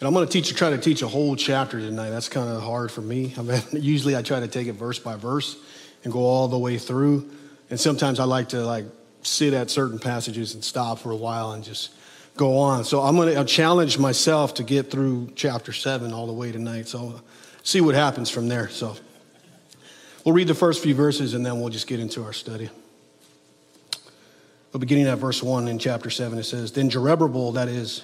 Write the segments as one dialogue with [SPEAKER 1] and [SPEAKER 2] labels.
[SPEAKER 1] And I'm going to teach, try to teach a whole chapter tonight. That's kind of hard for me. I mean, usually I try to take it verse by verse and go all the way through. And sometimes I like to like sit at certain passages and stop for a while and just go on. So I'm going to challenge myself to get through chapter seven all the way tonight. So see what happens from there. So we'll read the first few verses and then we'll just get into our study. But beginning at verse one in chapter seven, it says, Then Jerubbaal, that is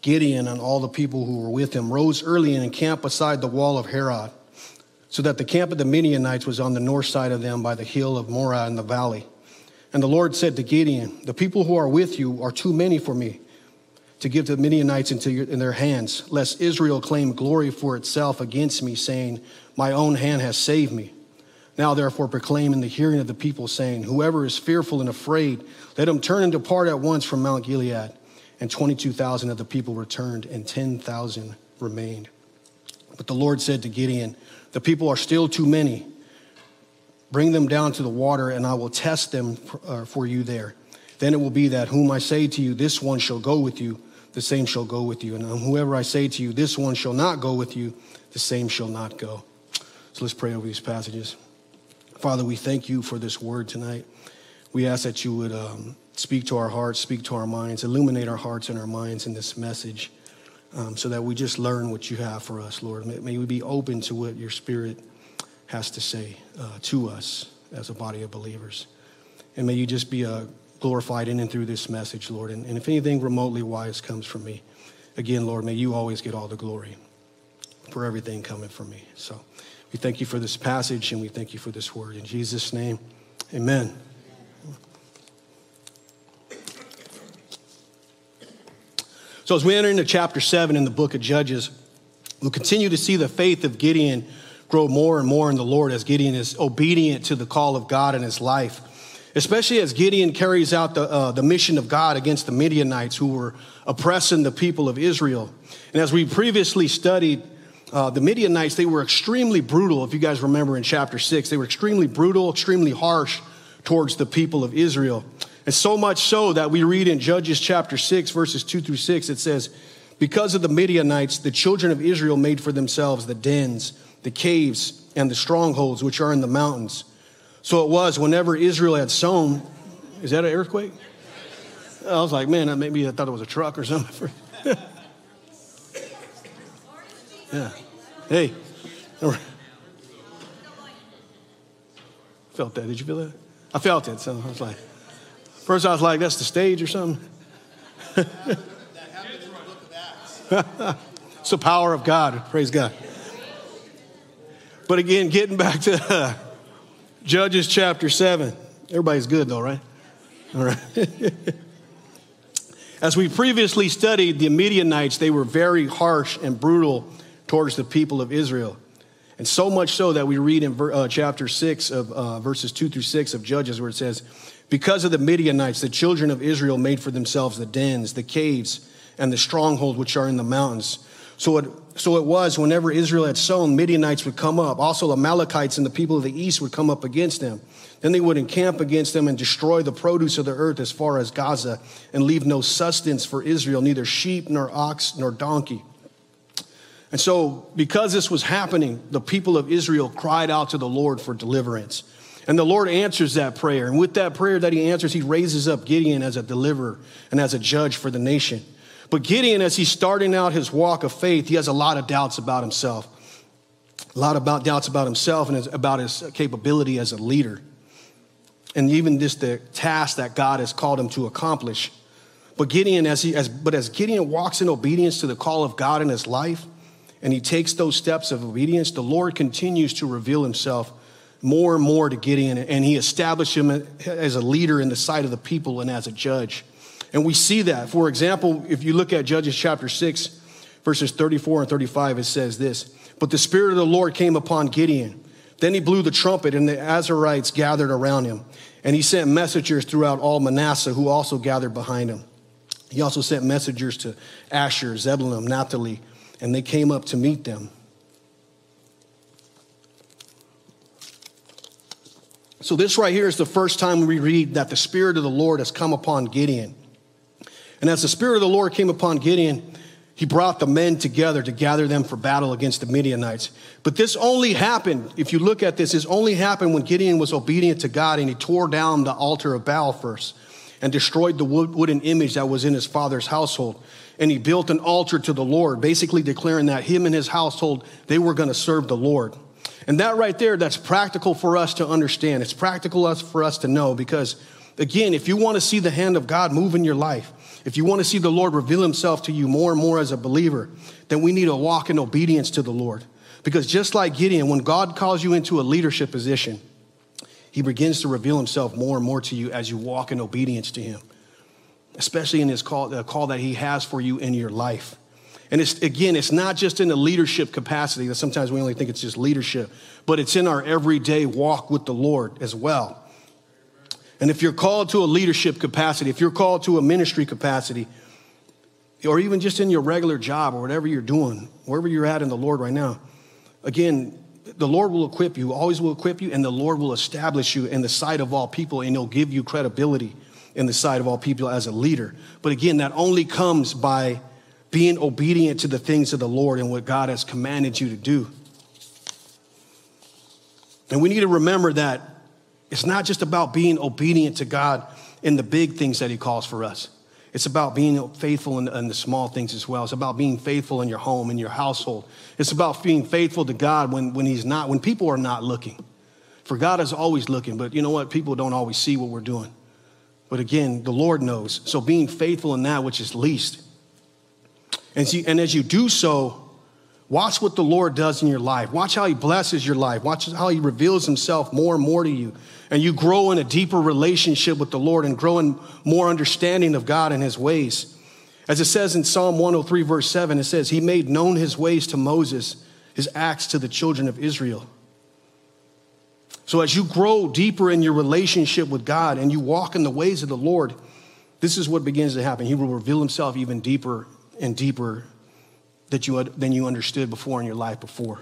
[SPEAKER 1] Gideon and all the people who were with him, rose early and encamped beside the wall of Harod, so that the camp of the Midianites was on the north side of them by the hill of Morah in the valley. And the Lord said to Gideon, The people who are with you are too many for me to give the Midianites into your, in their hands, lest Israel claim glory for itself against me, saying, My own hand has saved me. Now, therefore, proclaim in the hearing of the people, saying, Whoever is fearful and afraid, let him turn and depart at once from Mount Gilead. And 22,000 of the people returned, and 10,000 remained. But the Lord said to Gideon, The people are still too many. Bring them down to the water, and I will test them uh, for you there. Then it will be that whom I say to you, This one shall go with you the same shall go with you. And whoever I say to you, this one shall not go with you, the same shall not go. So let's pray over these passages. Father, we thank you for this word tonight. We ask that you would um, speak to our hearts, speak to our minds, illuminate our hearts and our minds in this message um, so that we just learn what you have for us, Lord. May, may we be open to what your Spirit has to say uh, to us as a body of believers. And may you just be a glorified in and through this message, Lord. And, and if anything remotely wise comes from me, again, Lord, may you always get all the glory for everything coming from me. So we thank you for this passage and we thank you for this word. In Jesus' name, amen. So as we enter into chapter 7 in the book of Judges, we'll continue to see the faith of Gideon grow more and more in the Lord as Gideon is obedient to the call of God in his life especially as Gideon carries out the, uh, the mission of God against the Midianites who were oppressing the people of Israel. And as we previously studied, uh, the Midianites, they were extremely brutal. If you guys remember in chapter six, they were extremely brutal, extremely harsh towards the people of Israel. And so much so that we read in Judges chapter six, verses two through six, it says, Because of the Midianites, the children of Israel made for themselves the dens, the caves, and the strongholds which are in the mountains so it was whenever Israel had sown. Is that an earthquake? I was like, man, maybe I thought it was a truck or something. yeah. Hey. Felt that. Did you feel that? I felt it. So I was like, first I was like, that's the stage or something. it's the power of God. Praise God. But again, getting back to Judges chapter 7. Everybody's good though, right? All right. As we previously studied, the Midianites, they were very harsh and brutal towards the people of Israel. And so much so that we read in uh, chapter 6 of uh, verses 2 through 6 of Judges, where it says, Because of the Midianites, the children of Israel made for themselves the dens, the caves, and the strongholds which are in the mountains. So it, so it was whenever Israel had sown, Midianites would come up. Also, the Amalekites and the people of the east would come up against them. Then they would encamp against them and destroy the produce of the earth as far as Gaza and leave no sustenance for Israel, neither sheep nor ox nor donkey. And so, because this was happening, the people of Israel cried out to the Lord for deliverance. And the Lord answers that prayer. And with that prayer that he answers, he raises up Gideon as a deliverer and as a judge for the nation. But Gideon, as he's starting out his walk of faith, he has a lot of doubts about himself. A lot about doubts about himself and about his capability as a leader. And even just the task that God has called him to accomplish. But Gideon, as he, as, but as Gideon walks in obedience to the call of God in his life, and he takes those steps of obedience, the Lord continues to reveal himself more and more to Gideon, and he established him as a leader in the sight of the people and as a judge. And we see that. For example, if you look at Judges chapter 6, verses 34 and 35, it says this But the Spirit of the Lord came upon Gideon. Then he blew the trumpet, and the Abiezrites gathered around him. And he sent messengers throughout all Manasseh, who also gathered behind him. He also sent messengers to Asher, Zebulun, Naphtali, and they came up to meet them. So, this right here is the first time we read that the Spirit of the Lord has come upon Gideon. And as the Spirit of the Lord came upon Gideon, he brought the men together to gather them for battle against the Midianites. But this only happened, if you look at this, this only happened when Gideon was obedient to God and he tore down the altar of Baal first and destroyed the wooden image that was in his father's household. And he built an altar to the Lord, basically declaring that him and his household, they were going to serve the Lord. And that right there, that's practical for us to understand. It's practical for us to know because, again, if you want to see the hand of God move in your life, if you want to see the Lord reveal himself to you more and more as a believer, then we need to walk in obedience to the Lord. Because just like Gideon, when God calls you into a leadership position, he begins to reveal himself more and more to you as you walk in obedience to him, especially in his call, the call that he has for you in your life. And it's, again, it's not just in the leadership capacity that sometimes we only think it's just leadership, but it's in our everyday walk with the Lord as well. And if you're called to a leadership capacity, if you're called to a ministry capacity, or even just in your regular job or whatever you're doing, wherever you're at in the Lord right now, again, the Lord will equip you, always will equip you, and the Lord will establish you in the sight of all people, and He'll give you credibility in the sight of all people as a leader. But again, that only comes by being obedient to the things of the Lord and what God has commanded you to do. And we need to remember that it's not just about being obedient to God in the big things that He calls for us. It's about being faithful in, in, the small things as well. It's about being faithful in your home, in your household. It's about being faithful to God when, when He's not, when people are not looking. For God is always looking, but you know what? People don't always see what we're doing. But again, the Lord knows. So being faithful in that which is least. And, see, and as you do so, Watch what the Lord does in your life. Watch how He blesses your life. Watch how He reveals Himself more and more to you. And you grow in a deeper relationship with the Lord and grow in more understanding of God and His ways. As it says in Psalm 103, verse 7, it says, He made known His ways to Moses, His acts to the children of Israel. So as you grow deeper in your relationship with God and you walk in the ways of the Lord, this is what begins to happen. He will reveal Himself even deeper and deeper that you, than you understood before in your life before.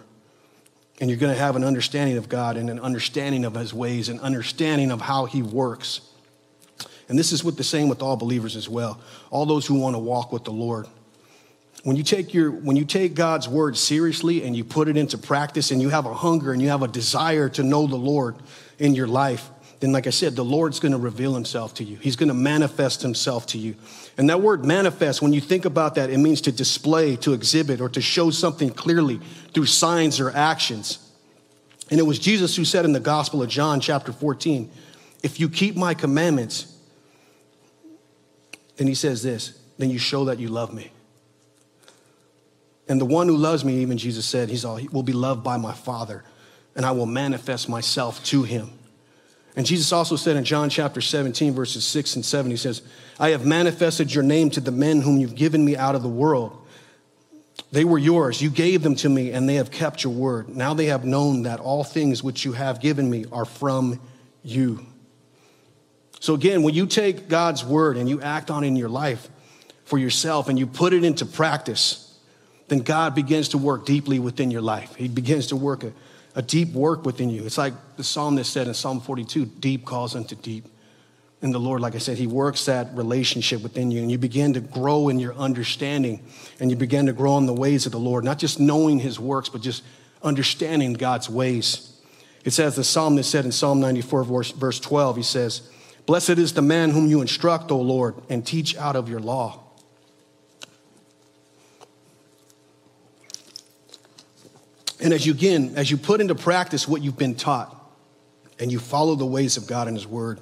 [SPEAKER 1] And you're going to have an understanding of God and an understanding of his ways, and understanding of how he works. And this is with the same with all believers as well. All those who want to walk with the Lord. When you take your when you take God's word seriously and you put it into practice and you have a hunger and you have a desire to know the Lord in your life, then like I said, the Lord's going to reveal himself to you. He's going to manifest himself to you. And that word manifest, when you think about that, it means to display, to exhibit, or to show something clearly through signs or actions. And it was Jesus who said in the Gospel of John, chapter 14, If you keep my commandments, then he says this, then you show that you love me. And the one who loves me, even Jesus said, he's all, he will be loved by my Father, and I will manifest myself to him. And Jesus also said in John chapter 17, verses 6 and 7, he says, I have manifested your name to the men whom you've given me out of the world. They were yours. You gave them to me, and they have kept your word. Now they have known that all things which you have given me are from you. So, again, when you take God's word and you act on it in your life for yourself and you put it into practice, then God begins to work deeply within your life. He begins to work a a deep work within you. It's like the psalmist said in Psalm 42 deep calls unto deep. And the Lord, like I said, He works that relationship within you, and you begin to grow in your understanding, and you begin to grow in the ways of the Lord, not just knowing His works, but just understanding God's ways. It says the psalmist said in Psalm 94, verse 12, he says, Blessed is the man whom you instruct, O Lord, and teach out of your law. And as you again, as you put into practice what you've been taught, and you follow the ways of God and His Word,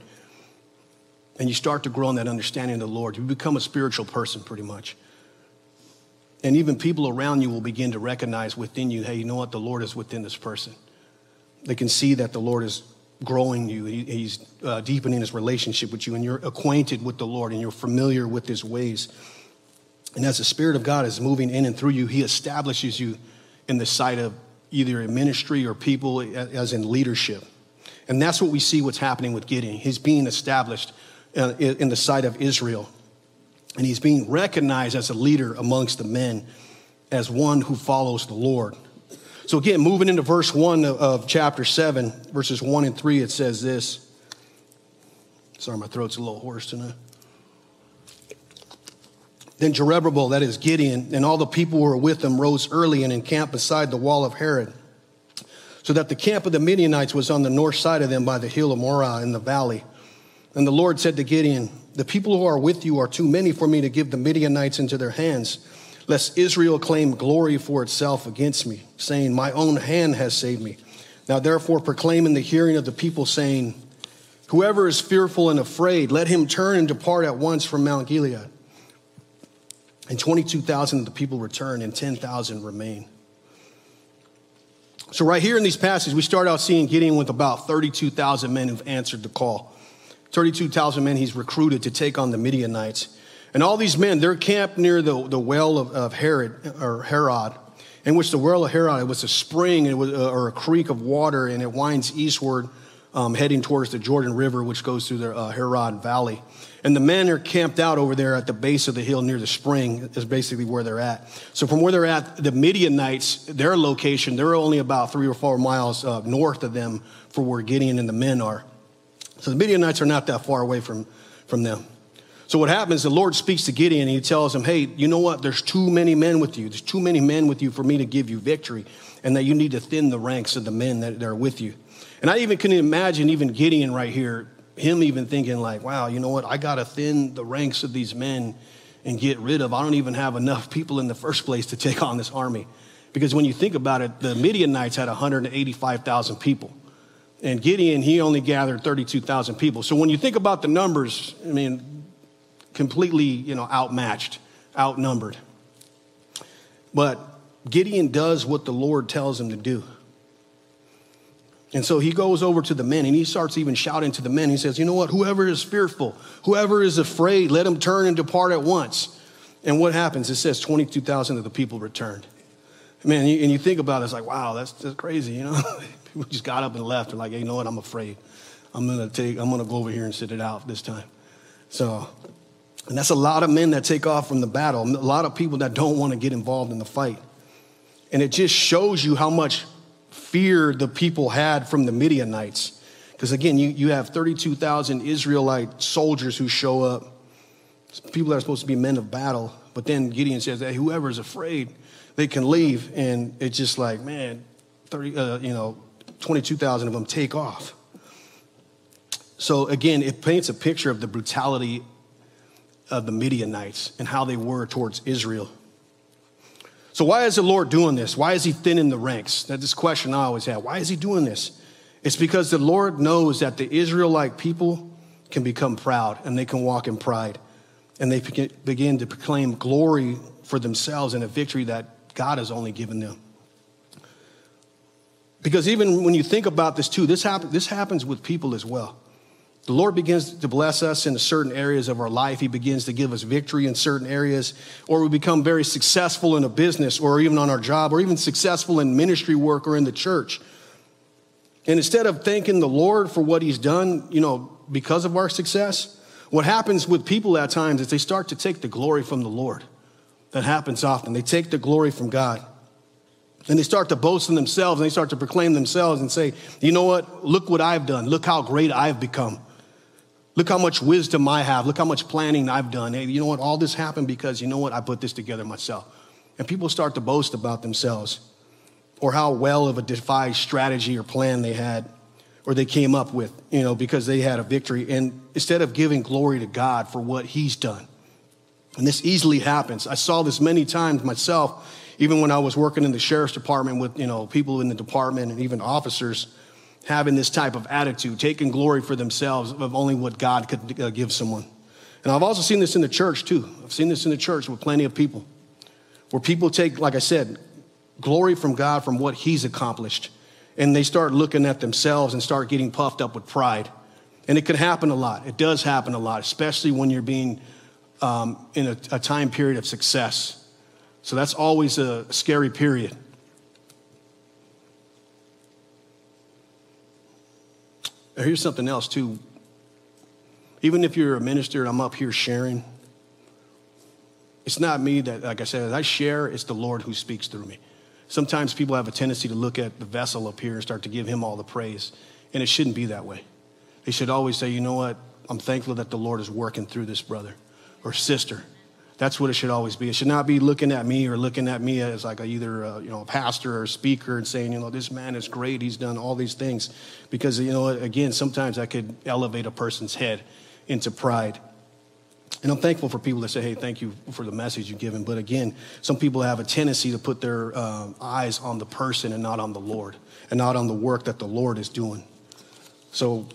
[SPEAKER 1] and you start to grow in that understanding of the Lord, you become a spiritual person pretty much. And even people around you will begin to recognize within you, hey, you know what? The Lord is within this person. They can see that the Lord is growing you, He's uh, deepening His relationship with you, and you're acquainted with the Lord and you're familiar with His ways. And as the Spirit of God is moving in and through you, He establishes you in the sight of either in ministry or people as in leadership. And that's what we see what's happening with Gideon. He's being established uh, in the sight of Israel. And he's being recognized as a leader amongst the men, as one who follows the Lord. So, again, moving into verse 1 of chapter 7, verses 1 and 3, it says this. Sorry, my throat's a little hoarse tonight. Then Jerubbaal, that is Gideon, and all the people who were with him rose early and encamped beside the wall of Harod, so that the camp of the Midianites was on the north side of them by the hill of Morah in the valley. And the Lord said to Gideon, The people who are with you are too many for me to give the Midianites into their hands, lest Israel claim glory for itself against me, saying, My own hand has saved me. Now therefore proclaim in the hearing of the people, saying, Whoever is fearful and afraid, let him turn and depart at once from Mount Gilead. And 22,000 of the people return, and 10,000 remain. So, right here in these passages, we start out seeing Gideon with about 32,000 men who've answered the call. 32,000 men he's recruited to take on the Midianites. And all these men, they're camped near the, the well of, of Herod, or Herod, in which the well of Herod, it was a spring it was, uh, or a creek of water, and it winds eastward, um, heading towards the Jordan River, which goes through the uh, Harod Valley. And the men are camped out over there at the base of the hill near the spring, is basically where they're at. So, from where they're at, the Midianites, their location, they're only about three or four miles uh, north of them for where Gideon and the men are. So, the Midianites are not that far away from, from them. So, what happens, the Lord speaks to Gideon and he tells him, Hey, you know what? There's too many men with you. There's too many men with you for me to give you victory, and that you need to thin the ranks of the men that are with you. And I even can imagine even Gideon right here him even thinking like, wow, you know what? I got to thin the ranks of these men and get rid of. I don't even have enough people in the first place to take on this army. Because when you think about it, the Midianites had 185,000 people. And Gideon, he only gathered 32,000 people. So when you think about the numbers, I mean, completely, you know, outmatched, outnumbered. But Gideon does what the Lord tells him to do. And so he goes over to the men and he starts even shouting to the men. He says, You know what? Whoever is fearful, whoever is afraid, let him turn and depart at once. And what happens? It says 22,000 of the people returned. Man, and you think about it, it's like, wow, that's, that's crazy, you know? People just got up and left. They're like, hey, you know what? I'm afraid. I'm gonna take, I'm gonna go over here and sit it out this time. So, and that's a lot of men that take off from the battle, a lot of people that don't want to get involved in the fight. And it just shows you how much fear the people had from the Midianites. Because again, you, you have 32,000 Israelite soldiers who show up, people that are supposed to be men of battle. But then Gideon says that whoever is afraid, they can leave. And it's just like, man, 30, uh, you know, 22,000 of them take off. So again, it paints a picture of the brutality of the Midianites and how they were towards Israel. So, why is the Lord doing this? Why is He thinning the ranks? That's this question I always had. Why is He doing this? It's because the Lord knows that the Israelite people can become proud and they can walk in pride and they begin to proclaim glory for themselves and a victory that God has only given them. Because even when you think about this too, this, happen, this happens with people as well. The Lord begins to bless us in certain areas of our life. He begins to give us victory in certain areas, or we become very successful in a business, or even on our job, or even successful in ministry work or in the church. And instead of thanking the Lord for what He's done, you know, because of our success, what happens with people at times is they start to take the glory from the Lord. That happens often. They take the glory from God. And they start to boast in themselves and they start to proclaim themselves and say, you know what? Look what I've done. Look how great I've become. Look how much wisdom I have. Look how much planning I've done. Hey, you know what? All this happened because, you know what? I put this together myself. And people start to boast about themselves or how well of a devised strategy or plan they had or they came up with, you know, because they had a victory. And instead of giving glory to God for what He's done, and this easily happens. I saw this many times myself, even when I was working in the sheriff's department with, you know, people in the department and even officers having this type of attitude, taking glory for themselves of only what God could uh, give someone. And I've also seen this in the church too. I've seen this in the church with plenty of people, where people take, like I said, glory from God from what He's accomplished. And they start looking at themselves and start getting puffed up with pride. And it can happen a lot. It does happen a lot, especially when you're being um, in a, a time period of success. So that's always a scary period. Here's something else, too. Even if you're a minister, I'm up here sharing. It's not me that, like I said, I share, it's the Lord who speaks through me. Sometimes people have a tendency to look at the vessel up here and start to give him all the praise, and it shouldn't be that way. They should always say, you know what? I'm thankful that the Lord is working through this brother or sister. That's what it should always be. It should not be looking at me or looking at me as like a, either a, you know a pastor or a speaker and saying you know this man is great. He's done all these things because you know again sometimes that could elevate a person's head into pride. And I'm thankful for people that say, hey, thank you for the message you've given. But again, some people have a tendency to put their uh, eyes on the person and not on the Lord and not on the work that the Lord is doing. So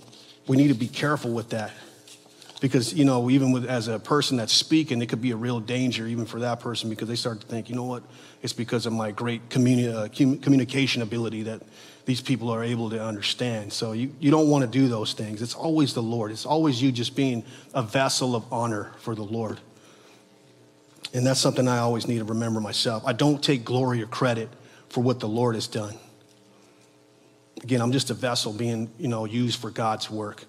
[SPEAKER 1] we need to be careful with that because you know even with as a person that's speaking it could be a real danger even for that person because they start to think you know what? It's because of my great communi- uh, communication ability that these people are able to understand. So you, you don't want to do those things. It's always the lord. It's always you just being a vessel of honor for the lord. And that's something i always need to remember myself. I don't take glory or credit for what the lord has done. Again i'm just a vessel being you know used for god's work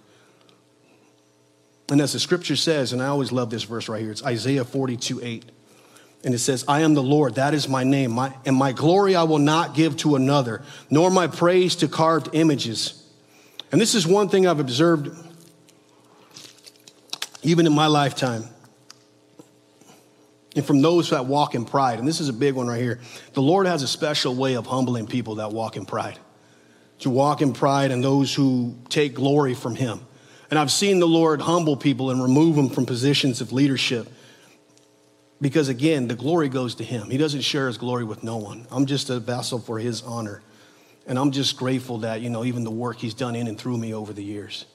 [SPEAKER 1] and as the scripture says, and I always love this verse right here, it's Isaiah 42 8. And it says, I am the Lord, that is my name, my, and my glory I will not give to another, nor my praise to carved images. And this is one thing I've observed even in my lifetime. And from those that walk in pride, and this is a big one right here. The Lord has a special way of humbling people that walk in pride. To walk in pride and those who take glory from Him. And I've seen the Lord humble people and remove them from positions of leadership. Because again, the glory goes to Him. He doesn't share His glory with no one. I'm just a vessel for His honor. And I'm just grateful that, you know, even the work He's done in and through me over the years.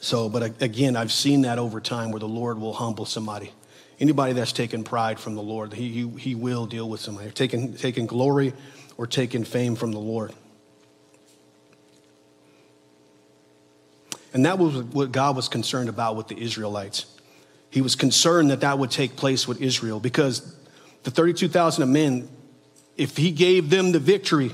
[SPEAKER 1] So, but again, I've seen that over time where the Lord will humble somebody. Anybody that's taken pride from the Lord, He, he, he will deal with somebody. Taking, taking glory or taking fame from the Lord. And that was what God was concerned about with the Israelites. He was concerned that that would take place with Israel because the 32,000 men, if he gave them the victory,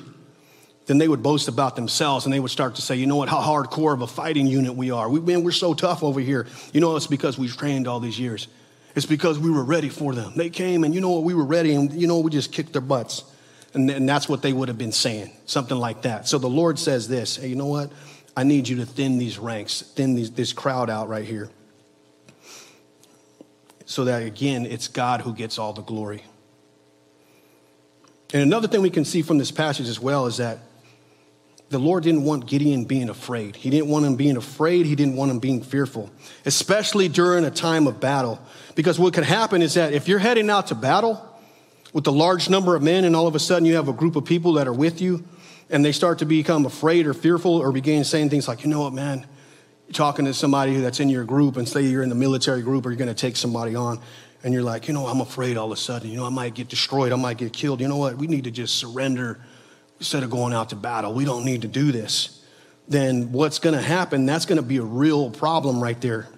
[SPEAKER 1] then they would boast about themselves and they would start to say, you know what, how hardcore of a fighting unit we are. We, man, we're so tough over here. You know, it's because we've trained all these years. It's because we were ready for them. They came and you know what, we were ready and you know, we just kicked their butts. And, and that's what they would have been saying, something like that. So the Lord says this, hey, you know what? I need you to thin these ranks, thin these, this crowd out right here. So that again, it's God who gets all the glory. And another thing we can see from this passage as well is that the Lord didn't want Gideon being afraid. He didn't want him being afraid. He didn't want him being fearful, especially during a time of battle. Because what could happen is that if you're heading out to battle with a large number of men and all of a sudden you have a group of people that are with you and they start to become afraid or fearful or begin saying things like, you know what, man, talking to somebody that's in your group and say you're in the military group or you're going to take somebody on and you're like, you know, I'm afraid all of a sudden, you know, I might get destroyed, I might get killed. You know what? We need to just surrender instead of going out to battle. We don't need to do this. Then what's going to happen? That's going to be a real problem right there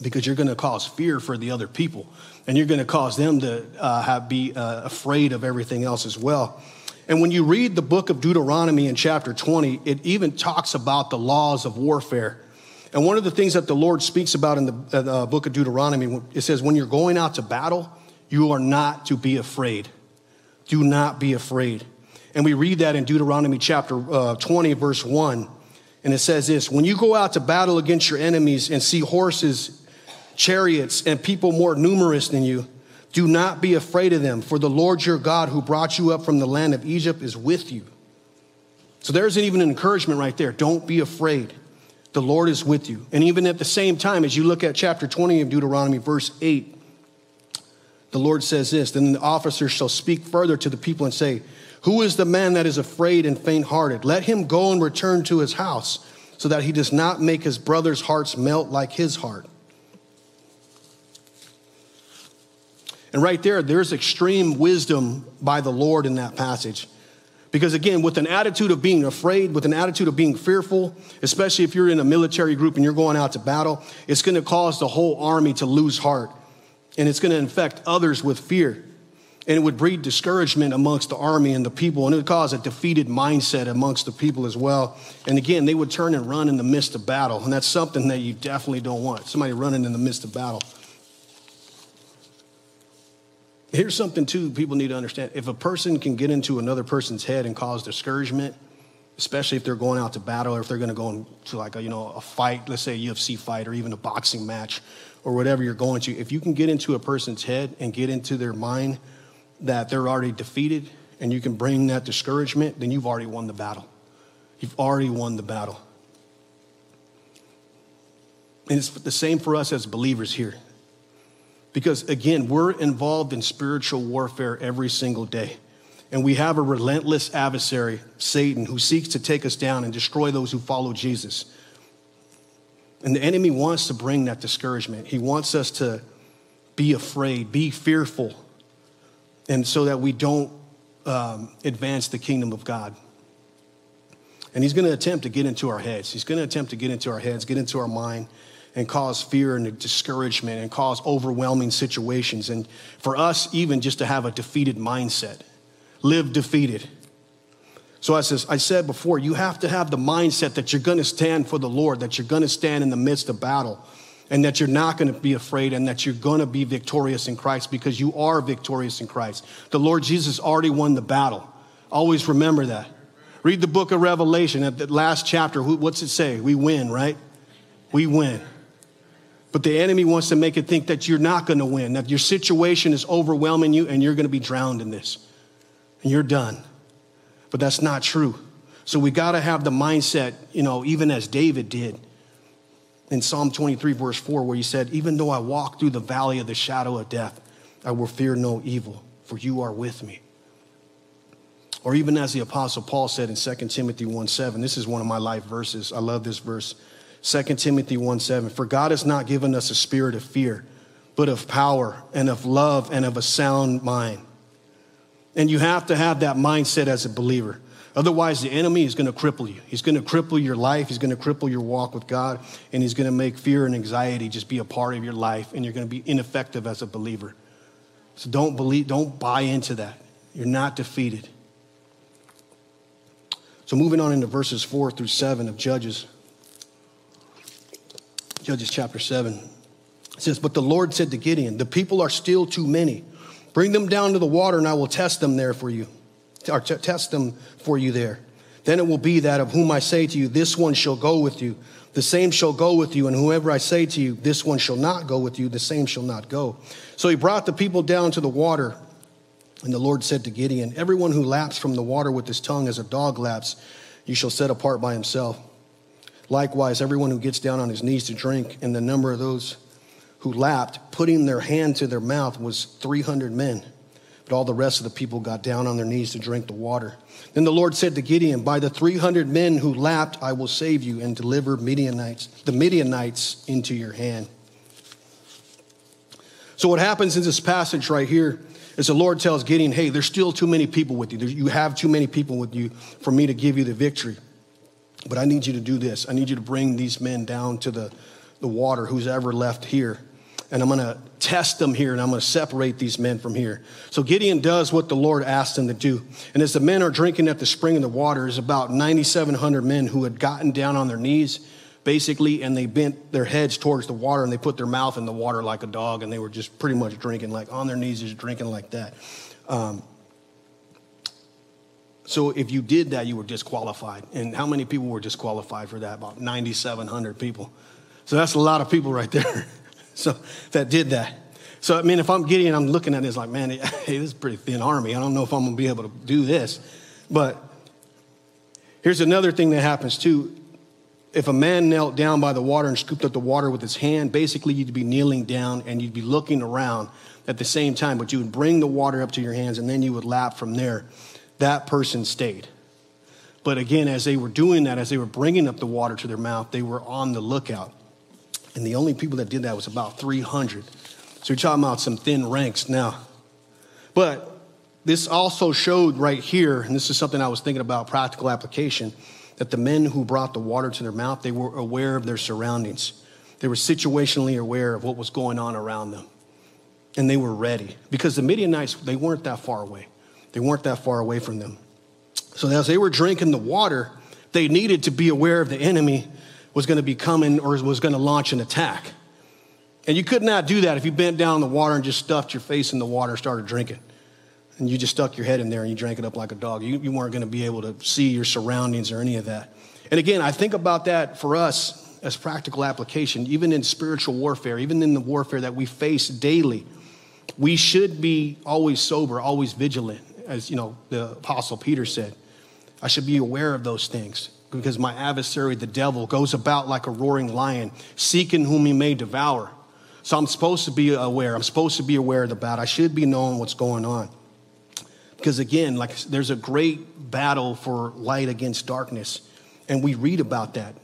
[SPEAKER 1] because you're going to cause fear for the other people and you're going to cause them to uh, have, be uh, afraid of everything else as well. And when you read the book of Deuteronomy in chapter 20, it even talks about the laws of warfare. And one of the things that the Lord speaks about in the, uh, book of Deuteronomy, it says, when you're going out to battle, you are not to be afraid. Do not be afraid. And we read that in Deuteronomy chapter uh, 20, verse 1. And it says this When you go out to battle against your enemies and see horses, chariots, and people more numerous than you, do not be afraid of them, for the Lord your God who brought you up from the land of Egypt is with you. So there's even an encouragement right there. Don't be afraid. The Lord is with you. And even at the same time, as you look at chapter 20 of Deuteronomy, verse 8, the Lord says this Then the officers shall speak further to the people and say, Who is the man that is afraid and faint hearted? Let him go and return to his house, so that he does not make his brother's hearts melt like his heart. And right there, there's extreme wisdom by the Lord in that passage. Because again, with an attitude of being afraid, with an attitude of being fearful, especially if you're in a military group and you're going out to battle, it's going to cause the whole army to lose heart. And it's going to infect others with fear. And it would breed discouragement amongst the army and the people. And it would cause a defeated mindset amongst the people as well. And again, they would turn and run in the midst of battle. And that's something that you definitely don't want somebody running in the midst of battle. Here's something, too, people need to understand. If a person can get into another person's head and cause discouragement, especially if they're going out to battle or if they're going to go into like a, you know, a fight, let's say a UFC fight or even a boxing match or whatever you're going to, if you can get into a person's head and get into their mind that they're already defeated and you can bring that discouragement, then you've already won the battle. You've already won the battle. And it's the same for us as believers here. Because again, we're involved in spiritual warfare every single day. And we have a relentless adversary, Satan, who seeks to take us down and destroy those who follow Jesus. And the enemy wants to bring that discouragement. He wants us to be afraid, be fearful, and so that we don't um, advance the kingdom of God. And he's going to attempt to get into our heads. He's going to attempt to get into our heads, get into our mind, and cause fear and discouragement and cause overwhelming situations. And for us, even just to have a defeated mindset, live defeated. So I says, I said before, you have to have the mindset that you're going to stand for the Lord, that you're going to stand in the midst of battle, and that you're not going to be afraid, and that you're going to be victorious in Christ because you are victorious in Christ. The Lord Jesus already won the battle. Always remember that. Read the book of Revelation at the last chapter. What's it say? We win, right? We win. But the enemy wants to make it think that you're not going to win, that your situation is overwhelming you and you're going to be drowned in this. And you're done. But that's not true. So we got to have the mindset, you know, even as David did in Psalm 23, verse 4, where he said, Even though I walk through the valley of the shadow of death, I will fear no evil, for you are with me. Or even as the Apostle Paul said in 2 Timothy 1 7, this is one of my life verses. I love this verse. 2 Timothy 1 7, for God has not given us a spirit of fear, but of power and of love and of a sound mind. And you have to have that mindset as a believer. Otherwise, the enemy is going to cripple you. He's going to cripple your life. He's going to cripple your walk with God. And he's going to make fear and anxiety just be a part of your life. And you're going to be ineffective as a believer. So don't believe, don't buy into that. You're not defeated. So moving on into verses four through seven of Judges. Judges chapter seven. It says, But the Lord said to Gideon, The people are still too many. Bring them down to the water, and I will test them there for you or t- test them for you there. Then it will be that of whom I say to you, this one shall go with you, the same shall go with you, and whoever I say to you, this one shall not go with you, the same shall not go. So he brought the people down to the water, and the Lord said to Gideon, Everyone who laps from the water with his tongue as a dog laps, you shall set apart by himself. Likewise, everyone who gets down on his knees to drink, and the number of those who lapped, putting their hand to their mouth, was 300 men. But all the rest of the people got down on their knees to drink the water. Then the Lord said to Gideon, By the 300 men who lapped, I will save you and deliver Midianites, the Midianites into your hand. So, what happens in this passage right here is the Lord tells Gideon, Hey, there's still too many people with you. You have too many people with you for me to give you the victory. But I need you to do this. I need you to bring these men down to the, the water, who's ever left here and I'm going to test them here and I'm going to separate these men from here. So Gideon does what the Lord asked him to do. And as the men are drinking at the spring of the water, is about 9,700 men who had gotten down on their knees, basically, and they bent their heads towards the water and they put their mouth in the water like a dog and they were just pretty much drinking, like on their knees, just drinking like that. Um, so if you did that, you were disqualified. And how many people were disqualified for that? About 9,700 people. So that's a lot of people right there. so that did that. So I mean, if I'm Gideon, I'm looking at this like, man, hey, this is a pretty thin army. I don't know if I'm gonna be able to do this. But here's another thing that happens too. If a man knelt down by the water and scooped up the water with his hand, basically you'd be kneeling down and you'd be looking around at the same time, but you would bring the water up to your hands and then you would lap from there. That person stayed. But again, as they were doing that, as they were bringing up the water to their mouth, they were on the lookout. And the only people that did that was about 300. So you're talking about some thin ranks now. But this also showed right here, and this is something I was thinking about practical application, that the men who brought the water to their mouth, they were aware of their surroundings. They were situationally aware of what was going on around them. And they were ready. Because the Midianites, they weren't that far away. They weren't that far away from them. So as they were drinking the water, they needed to be aware of the enemy was going to be coming or was going to launch an attack. And you could not do that if you bent down in the water and just stuffed your face in the water and started drinking. And you just stuck your head in there and you drank it up like a dog. You, you weren't going to be able to see your surroundings or any of that. And again, I think about that for us as practical application, even in spiritual warfare, even in the warfare that we face daily, we should be always sober, always vigilant, as you know, the apostle Peter said. I should be aware of those things because my adversary, the devil, goes about like a roaring lion, seeking whom he may devour. So I'm supposed to be aware. I'm supposed to be aware of the battle. I should be knowing what's going on. Because again, like there's a great battle for light against darkness. And we read about that.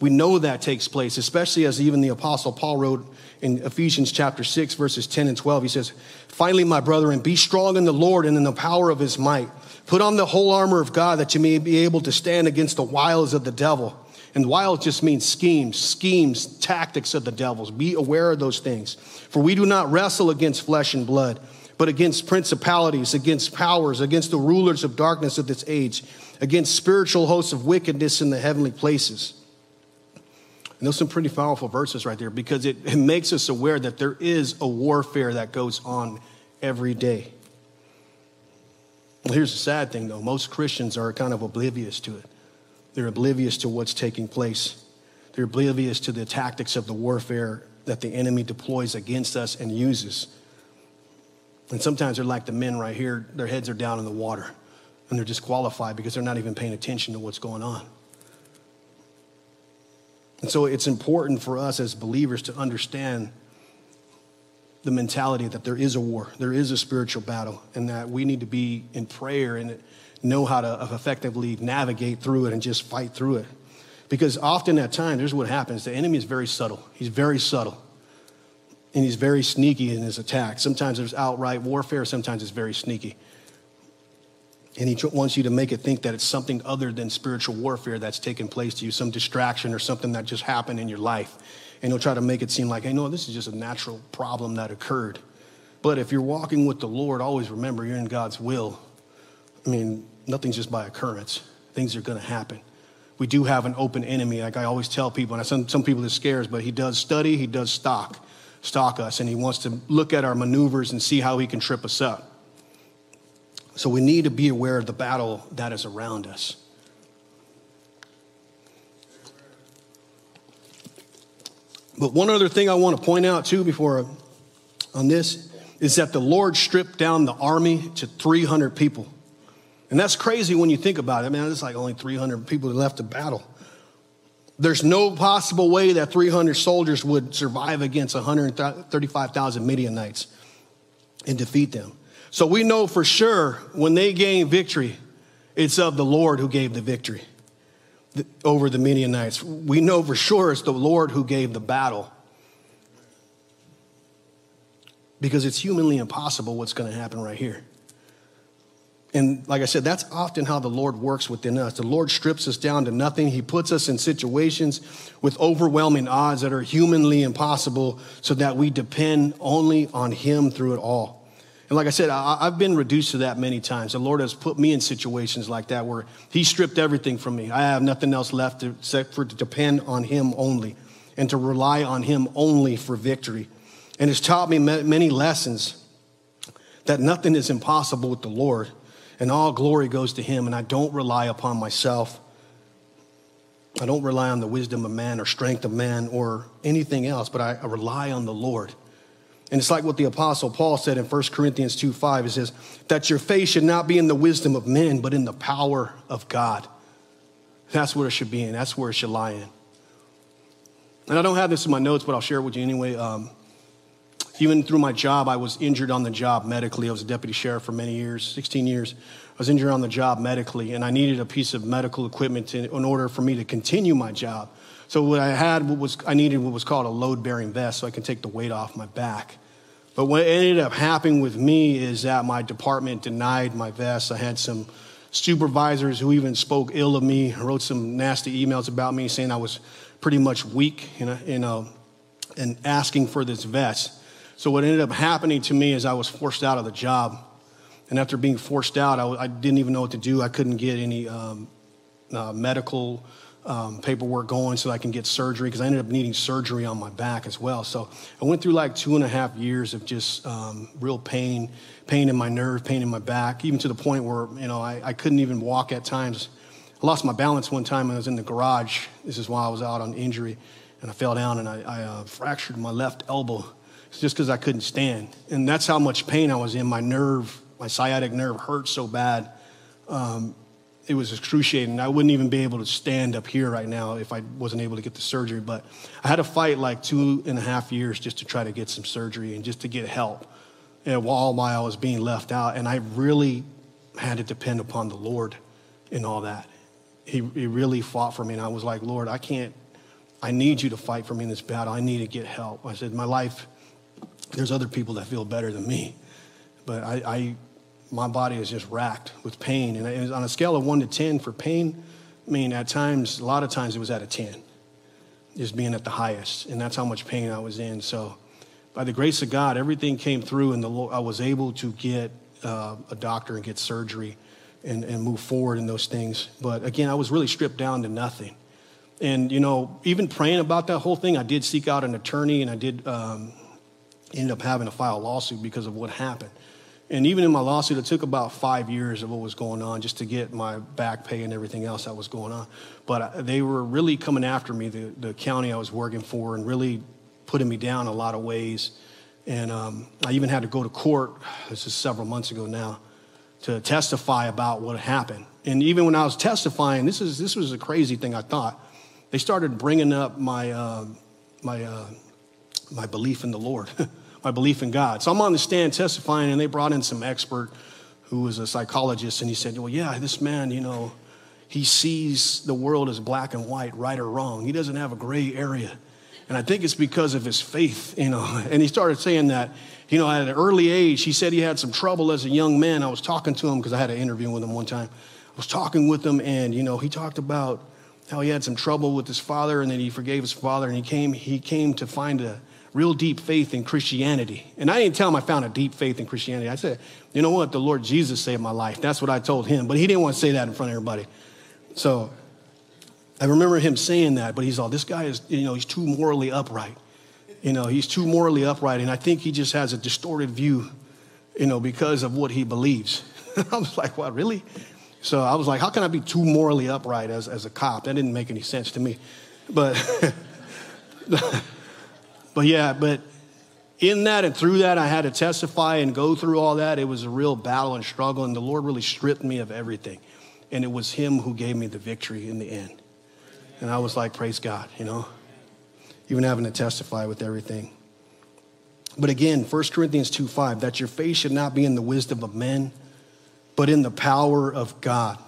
[SPEAKER 1] We know that takes place, especially as even the apostle Paul wrote in Ephesians chapter 6, verses 10 and 12. He says, Finally, my brethren, be strong in the Lord and in the power of his might. Put on the whole armor of God that you may be able to stand against the wiles of the devil. And wiles just means schemes, schemes, tactics of the devils. Be aware of those things. For we do not wrestle against flesh and blood, but against principalities, against powers, against the rulers of darkness of this age, against spiritual hosts of wickedness in the heavenly places. And those are some pretty powerful verses right there because it, it makes us aware that there is a warfare that goes on every day. Well, here's the sad thing though most Christians are kind of oblivious to it. They're oblivious to what's taking place, they're oblivious to the tactics of the warfare that the enemy deploys against us and uses. And sometimes they're like the men right here, their heads are down in the water and they're disqualified because they're not even paying attention to what's going on. And so it's important for us as believers to understand the mentality that there is a war, there is a spiritual battle, and that we need to be in prayer and know how to effectively navigate through it and just fight through it. Because often at times, there's what happens the enemy is very subtle. He's very subtle. And he's very sneaky in his attacks. Sometimes there's outright warfare, sometimes it's very sneaky. And he wants you to make it think that it's something other than spiritual warfare that's taken place to you, some distraction or something that just happened in your life. And he'll try to make it seem like, hey, no, this is just a natural problem that occurred. But if you're walking with the Lord, always remember you're in God's will. I mean, nothing's just by occurrence, things are going to happen. We do have an open enemy, like I always tell people, and some, some people it scares, but he does study, he does stalk, stalk us, and he wants to look at our maneuvers and see how he can trip us up. So we need to be aware of the battle that is around us. But one other thing I want to point out too before on this is that the Lord stripped down the army to 300 people. And that's crazy when you think about it. I mean, it's like only 300 people left to battle. There's no possible way that 300 soldiers would survive against 135,000 Midianites and defeat them. So we know for sure when they gain victory, it's of the Lord who gave the victory over the Midianites. We know for sure it's the Lord who gave the battle. Because it's humanly impossible what's going to happen right here. And like I said, that's often how the Lord works within us. The Lord strips us down to nothing. He puts us in situations with overwhelming odds that are humanly impossible so that we depend only on Him through it all. And like I said, I, have been reduced to that many times. The Lord has put me in situations like that where He stripped everything from me. I have nothing else left except for to depend on Him only and to rely on Him only for victory. And it's taught me many lessons that nothing is impossible with the Lord and all glory goes to Him. And I don't rely upon myself. I don't rely on the wisdom of man or strength of man or anything else, but I, I rely on the Lord. And it's like what the apostle Paul said in 1 Corinthians 2 5. It says, that your faith should not be in the wisdom of men, but in the power of God. That's where it should be in. That's where it should lie in. And I don't have this in my notes, but I'll share it with you anyway. Um, even through my job, I was injured on the job medically. I was a deputy sheriff for many years, 16 years. I was injured on the job medically, and I needed a piece of medical equipment to, in order for me to continue my job. So what I had what was I needed what was called a load-bearing vest, so I can take the weight off my back. But what ended up happening with me is that my department denied my vest. I had some supervisors who even spoke ill of me, wrote some nasty emails about me, saying I was pretty much weak, know, you know and asking for this vest. So what ended up happening to me is I was forced out of the job. And after being forced out, I, I didn't even know what to do. I couldn't get any um, uh, medical um, paperwork going so I can get surgery because I ended up needing surgery on my back as well. So I went through like two and a half years of just um, real pain, pain in my nerve, pain in my back, even to the point where, you know, I, I couldn't even walk at times. I lost my balance one time when I was in the garage. This is why I was out on injury, and I fell down and I, I uh, fractured my left elbow. Just because I couldn't stand. And that's how much pain I was in. My nerve, my sciatic nerve hurt so bad. Um, it was excruciating. I wouldn't even be able to stand up here right now if I wasn't able to get the surgery. But I had to fight like two and a half years just to try to get some surgery and just to get help. And while I was being left out, and I really had to depend upon the Lord in all that. He, he really fought for me, and I was like, Lord, I can't. I need you to fight for me in this battle. I need to get help. I said, my life. There's other people that feel better than me, but I, I my body is just racked with pain. And on a scale of one to 10 for pain, I mean, at times, a lot of times it was at a 10, just being at the highest. And that's how much pain I was in. So, by the grace of God, everything came through, and the, I was able to get uh, a doctor and get surgery and, and move forward in those things. But again, I was really stripped down to nothing. And, you know, even praying about that whole thing, I did seek out an attorney and I did um, end up having to file a lawsuit because of what happened. And even in my lawsuit, it took about five years of what was going on just to get my back pay and everything else that was going on. But they were really coming after me, the, the county I was working for, and really putting me down a lot of ways. And um, I even had to go to court, this is several months ago now, to testify about what happened. And even when I was testifying, this, is, this was a crazy thing I thought. They started bringing up my, uh, my, uh, my belief in the Lord. my belief in God. So I'm on the stand testifying, and they brought in some expert who was a psychologist, and he said, Well, yeah, this man, you know, he sees the world as black and white, right or wrong. He doesn't have a gray area. And I think it's because of his faith, you know. And he started saying that, you know, at an early age, he said he had some trouble as a young man. I was talking to him because I had an interview with him one time. I was talking with him, and, you know, he talked about how he had some trouble with his father, and then he forgave his father, and he came, he came to find a, real deep faith in Christianity. And I didn't tell him I found a deep faith in Christianity. I said, you know what? The Lord Jesus saved my life. That's what I told him. But he didn't want to say that in front of everybody. So I remember him saying that, but he's all, this guy is, you know, he's too morally upright. You know, he's too morally upright. And I think he just has a distorted view, you know, because of what he believes. I was like, what, really? So I was like, how can I be too morally upright as, as a cop? That didn't make any sense to me. But But yeah, but in that and through that, I had to testify and go through all that. It was a real battle and struggle, and the Lord really stripped me of everything. And it was Him who gave me the victory in the end. And I was like, praise God, you know, even having to testify with everything. But again, 1 Corinthians 2 5, that your faith should not be in the wisdom of men, but in the power of God.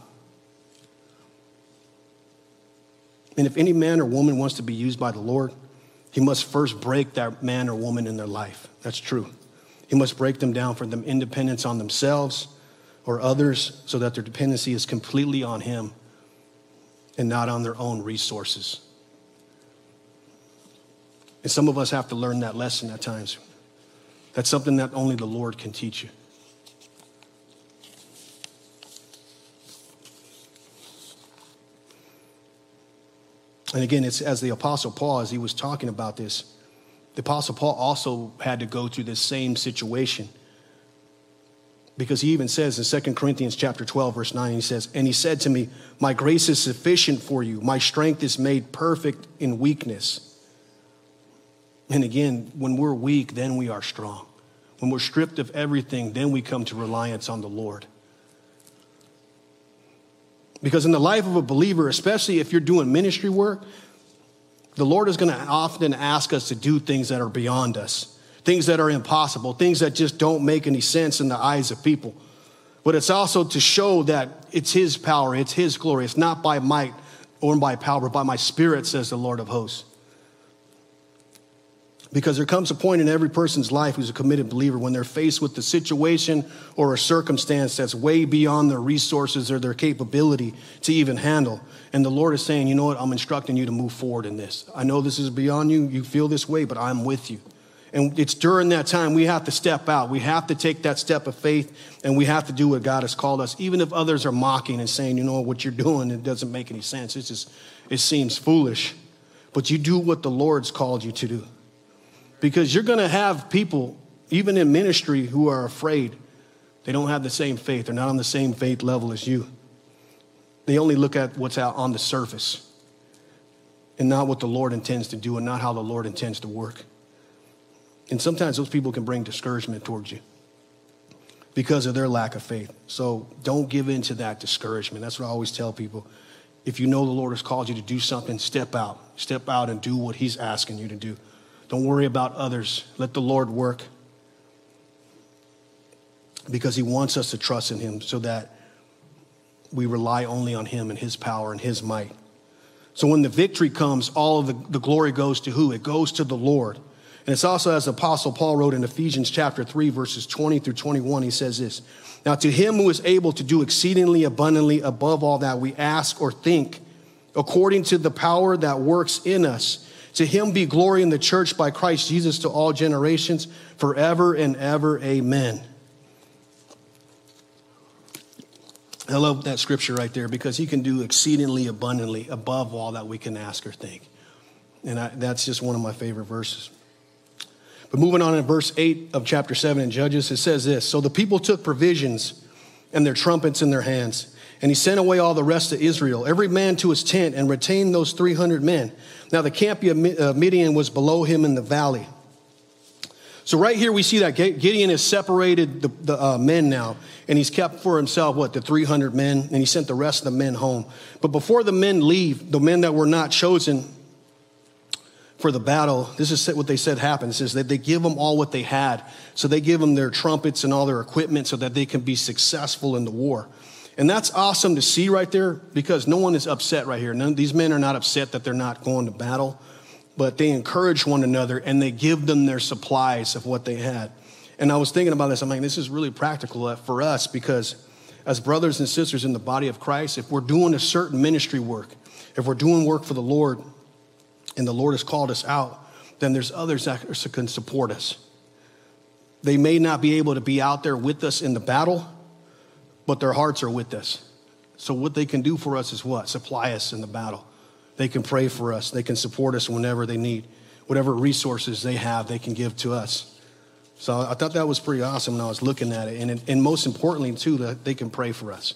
[SPEAKER 1] And if any man or woman wants to be used by the Lord, he must first break that man or woman in their life. That's true. He must break them down for them independence on themselves or others so that their dependency is completely on Him and not on their own resources. And some of us have to learn that lesson at times. That's something that only the Lord can teach you. And again, it's as the Apostle Paul, as he was talking about this, the Apostle Paul also had to go through this same situation. Because he even says in 2 Corinthians chapter 12, verse 9, he says, And he said to me, My grace is sufficient for you. My strength is made perfect in weakness. And again, when we're weak, then we are strong. When we're stripped of everything, then we come to reliance on the Lord. Because in the life of a believer, especially if you're doing ministry work, the Lord is going to often ask us to do things that are beyond us, things that are impossible, things that just don't make any sense in the eyes of people. But it's also to show that it's His power, it's His glory. It's not by might or by power, but by my spirit, says the Lord of hosts. Because there comes a point in every person's life who's a committed believer when they're faced with a situation or a circumstance that's way beyond their resources or their capability to even handle. And the Lord is saying, you know what, I'm instructing you to move forward in this. I know this is beyond you, you feel this way, but I'm with you. And it's during that time we have to step out. We have to take that step of faith and we have to do what God has called us, even if others are mocking and saying, you know, what you're doing, it doesn't make any sense. It's just, it seems foolish. But you do what the Lord's called you to do because you're going to have people, even in ministry, who are afraid. They don't have the same faith, they're not on the same faith level as you. They only look at what's out on the surface and not what the Lord intends to do and not how the Lord intends to work. And sometimes those people can bring discouragement towards you because of their lack of faith. So don't give in to that discouragement. That's what I always tell people. If you know the Lord has called you to do something, step out. Step out and do what He's asking you to do. Don't worry about others. Let the Lord work because He wants us to trust in Him so that we rely only on Him and His power and His might. So when the victory comes, all of the, the glory goes to who? It goes to the Lord. And it's also as Apostle Paul wrote in Ephesians chapter 3, verses 20 through 21, he says this Now to him who is able to do exceedingly abundantly above all that we ask or think, according to the power that works in us, to him be glory in the church by Christ Jesus to all generations, forever and ever. Amen. I love that scripture right there because he can do exceedingly abundantly above all that we can ask or think. And I, that's just one of my favorite verses. But moving on in verse 8 of chapter 7 in Judges, it says this So the people took provisions and their trumpets in their hands, and he sent away all the rest of Israel, every man to his tent, and retained those 300 men. Now the camp of Midian was below him in the valley. So right here we see that Gideon has separated the, the uh, men now, and he's kept for himself what the 300 men, and he sent the rest of the men home. But before the men leave, the men that were not chosen for the battle, this is what they said happens: is that they give them all what they had. So they give them their trumpets and all their equipment so that they can be successful in the war. And that's awesome to see right there because no one is upset right here. None, these men are not upset that they're not going to battle but they encourage one another and they give them their supplies of what they had. And I was thinking about this. I'm like, this is really practical uh, for us because as brothers and sisters in the body of Christ, if we're doing a certain ministry work, if we're doing work for the Lord and the Lord has called us out, then there's others that can support us. They may not be able to be out there with us in the battle, but their hearts are with us. So what they can do for us is what? Supply us in the battle. They can pray for us. They can support us whenever they need. Whatever resources they have, they can give to us. So I thought that was pretty awesome when I was looking at it. And, and most importantly, too, that they can pray for us.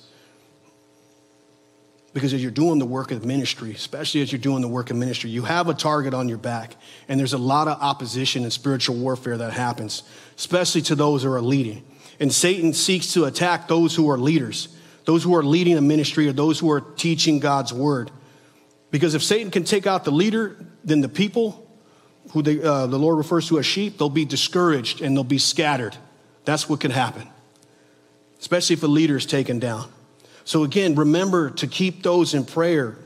[SPEAKER 1] Because as you're doing the work of ministry, especially as you're doing the work of ministry, you have a target on your back. And there's a lot of opposition and spiritual warfare that happens, especially to those who are leading. And Satan seeks to attack those who are leaders, those who are leading a ministry, or those who are teaching God's word. Because if Satan can take out the leader, then the people, who they, uh, the Lord refers to as sheep, they'll be discouraged and they'll be scattered. That's what can happen, especially if a leader is taken down. So, again, remember to keep those in prayer,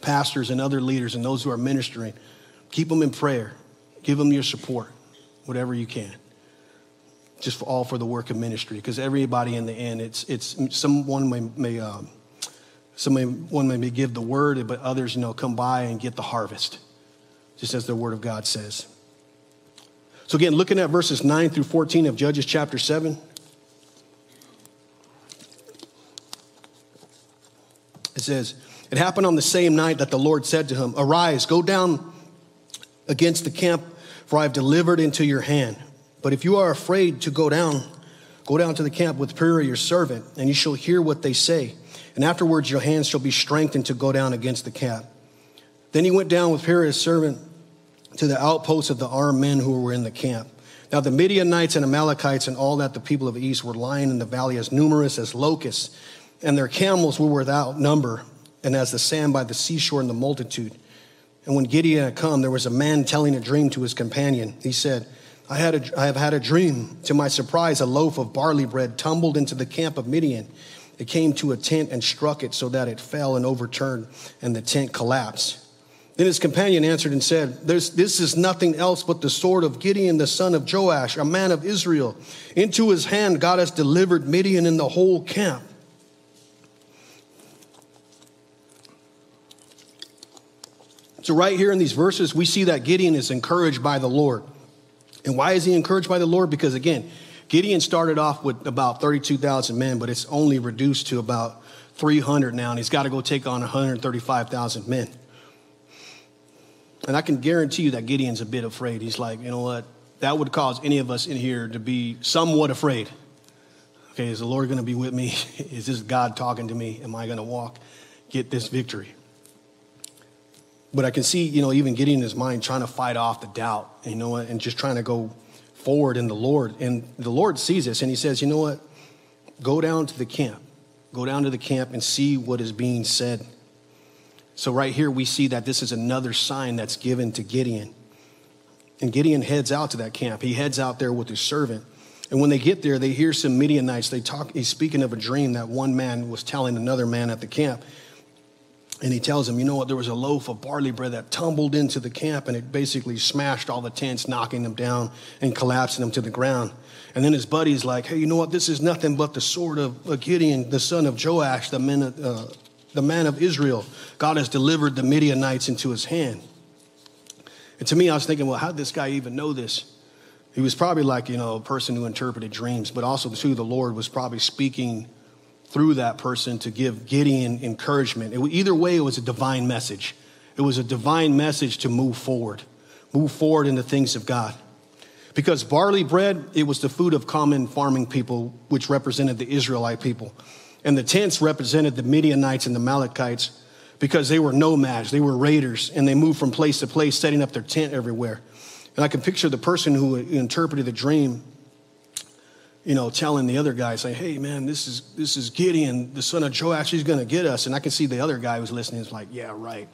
[SPEAKER 1] pastors and other leaders and those who are ministering. Keep them in prayer. Give them your support, whatever you can. Just for, all for the work of ministry, because everybody in the end, it's, it's someone may, may um, some may, one may give the word, but others, you know, come by and get the harvest, just as the word of God says. So again, looking at verses 9 through 14 of Judges chapter 7. It says, It happened on the same night that the Lord said to him, Arise, go down against the camp, for I have delivered into your hand. But if you are afraid to go down, go down to the camp with Purah your servant, and you shall hear what they say. And afterwards your hands shall be strengthened to go down against the camp. Then he went down with Purah his servant to the outposts of the armed men who were in the camp. Now the Midianites and Amalekites and all that the people of the east were lying in the valley as numerous as locusts, and their camels were without number, and as the sand by the seashore in the multitude. And when Gideon had come, there was a man telling a dream to his companion. He said, I, had a, I have had a dream. To my surprise, a loaf of barley bread tumbled into the camp of Midian. It came to a tent and struck it so that it fell and overturned, and the tent collapsed. Then his companion answered and said, This is nothing else but the sword of Gideon, the son of Joash, a man of Israel. Into his hand God has delivered Midian and the whole camp. So, right here in these verses, we see that Gideon is encouraged by the Lord. And why is he encouraged by the Lord? Because again, Gideon started off with about 32,000 men, but it's only reduced to about 300 now, and he's got to go take on 135,000 men. And I can guarantee you that Gideon's a bit afraid. He's like, you know what? That would cause any of us in here to be somewhat afraid. Okay, is the Lord going to be with me? Is this God talking to me? Am I going to walk, get this victory? But I can see, you know, even getting in his mind, trying to fight off the doubt, you know, and just trying to go forward in the Lord. And the Lord sees this and he says, you know what? Go down to the camp. Go down to the camp and see what is being said. So, right here, we see that this is another sign that's given to Gideon. And Gideon heads out to that camp. He heads out there with his servant. And when they get there, they hear some Midianites. They talk, he's speaking of a dream that one man was telling another man at the camp. And he tells him, you know what, there was a loaf of barley bread that tumbled into the camp and it basically smashed all the tents, knocking them down and collapsing them to the ground. And then his buddy's like, hey, you know what, this is nothing but the sword of Gideon, the son of Joash, the man of, uh, the man of Israel. God has delivered the Midianites into his hand. And to me, I was thinking, well, how did this guy even know this? He was probably like, you know, a person who interpreted dreams, but also, too, the Lord was probably speaking through that person to give Gideon encouragement. It, either way, it was a divine message. It was a divine message to move forward, move forward in the things of God. Because barley bread, it was the food of common farming people, which represented the Israelite people. And the tents represented the Midianites and the Amalekites because they were nomads, they were raiders, and they moved from place to place, setting up their tent everywhere. And I can picture the person who interpreted the dream you know, telling the other guy, saying, hey, man, this is, this is Gideon, the son of Joash, he's going to get us. And I can see the other guy who's listening is like, yeah, right.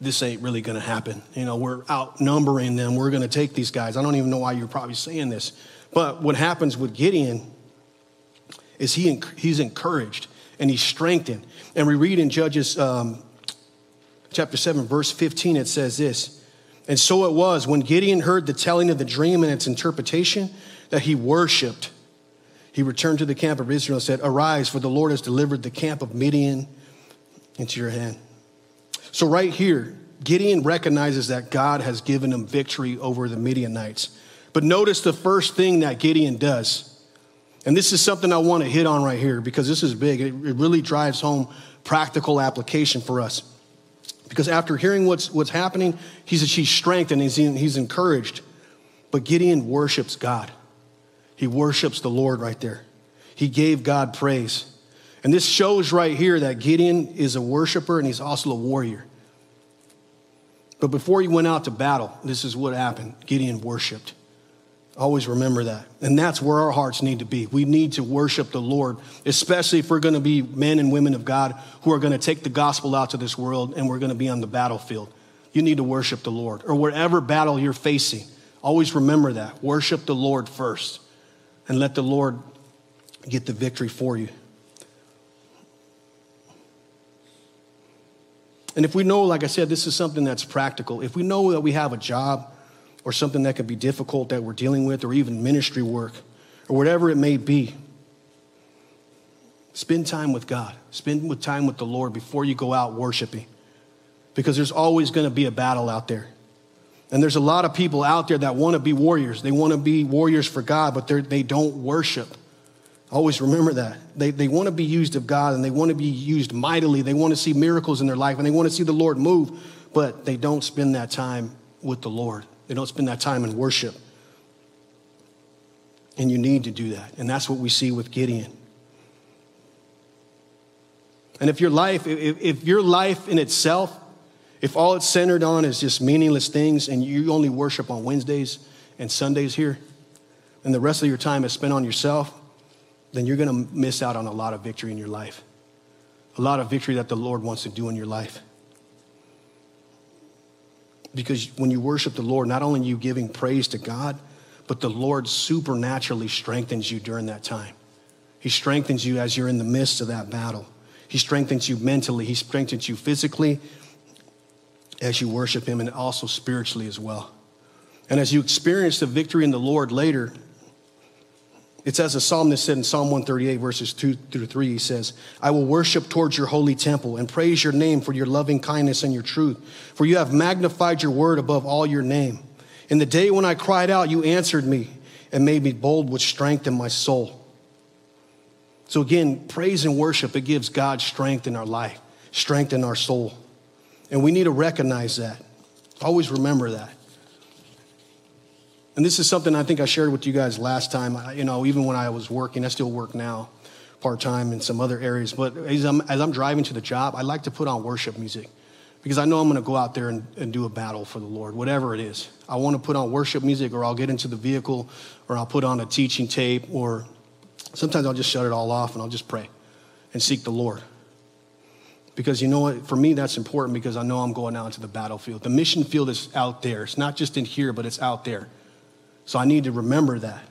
[SPEAKER 1] This ain't really going to happen. You know, we're outnumbering them. We're going to take these guys. I don't even know why you're probably saying this. But what happens with Gideon is he, he's encouraged and he's strengthened. And we read in Judges um, chapter 7, verse 15, it says this. And so it was when Gideon heard the telling of the dream and its interpretation that he worshiped he returned to the camp of Israel and said, Arise, for the Lord has delivered the camp of Midian into your hand. So, right here, Gideon recognizes that God has given him victory over the Midianites. But notice the first thing that Gideon does. And this is something I want to hit on right here because this is big. It really drives home practical application for us. Because after hearing what's, what's happening, he's, he's strengthened, he's, he's encouraged. But Gideon worships God. He worships the Lord right there. He gave God praise. And this shows right here that Gideon is a worshiper and he's also a warrior. But before he went out to battle, this is what happened Gideon worshiped. Always remember that. And that's where our hearts need to be. We need to worship the Lord, especially if we're going to be men and women of God who are going to take the gospel out to this world and we're going to be on the battlefield. You need to worship the Lord. Or whatever battle you're facing, always remember that. Worship the Lord first and let the Lord get the victory for you. And if we know, like I said, this is something that's practical, if we know that we have a job or something that could be difficult that we're dealing with, or even ministry work, or whatever it may be, spend time with God. Spend time with the Lord before you go out worshiping. Because there's always going to be a battle out there. And there's a lot of people out there that want to be warriors. They want to be warriors for God, but they don't worship. Always remember that. They, they want to be used of God and they want to be used mightily. They want to see miracles in their life and they want to see the Lord move, but they don't spend that time with the Lord. They don't spend that time in worship. And you need to do that. And that's what we see with Gideon. And if your life, if, if your life in itself if all it's centered on is just meaningless things and you only worship on Wednesdays and Sundays here, and the rest of your time is spent on yourself, then you're going to miss out on a lot of victory in your life. A lot of victory that the Lord wants to do in your life. Because when you worship the Lord, not only are you giving praise to God, but the Lord supernaturally strengthens you during that time. He strengthens you as you're in the midst of that battle. He strengthens you mentally, He strengthens you physically, as you worship Him and also spiritually as well. And as you experience the victory in the Lord later, it's as the psalmist said in Psalm 138, verses 2 through 3. He says, I will worship towards your holy temple and praise your name for your loving kindness and your truth. For you have magnified your word above all your name. In the day when I cried out, you answered me and made me bold with strength in my soul. So again, praise and worship, it gives God strength in our life, strength in our soul. And we need to recognize that. Always remember that. And this is something I think I shared with you guys last time. You know, even when I was working, I still work now part time in some other areas. But as I'm, as I'm driving to the job, I like to put on worship music because I know I'm going to go out there and, and do a battle for the Lord, whatever it is. I want to put on worship music, or I'll get into the vehicle, or I'll put on a teaching tape, or sometimes I'll just shut it all off and I'll just pray and seek the Lord. Because you know what? For me, that's important because I know I'm going out into the battlefield. The mission field is out there. It's not just in here, but it's out there. So I need to remember that.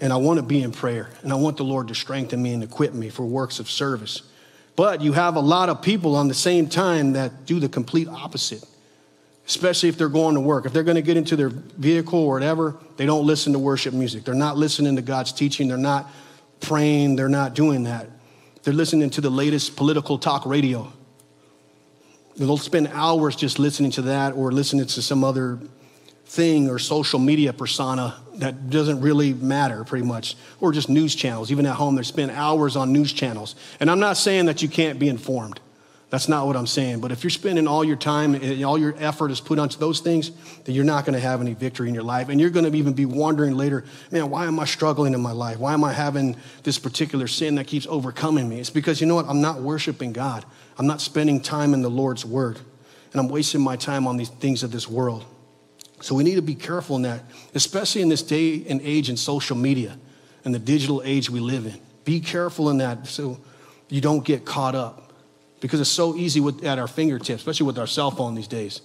[SPEAKER 1] And I want to be in prayer. And I want the Lord to strengthen me and equip me for works of service. But you have a lot of people on the same time that do the complete opposite, especially if they're going to work. If they're going to get into their vehicle or whatever, they don't listen to worship music. They're not listening to God's teaching. They're not praying. They're not doing that. They're listening to the latest political talk radio. They'll spend hours just listening to that or listening to some other thing or social media persona that doesn't really matter pretty much or just news channels. Even at home they spend hours on news channels. And i'm not saying that you can't be informed that's not what i'm saying. But if you're spending all your time and all your effort is put onto those things then you're not going to have any victory in your life. And you're going to even be wondering later man why am i struggling in my life? Why am i having this particular sin that keeps overcoming me? It's because you know what? I'm not worshiping god. I'm not spending time in the lord's word. And i'm wasting my time on these things of this world. So we need to be careful in that, especially in this day and age in social media and the digital age we live in. Be careful in that so you don't get caught up because it's so easy with, at our fingertips, especially with our cell phone these days.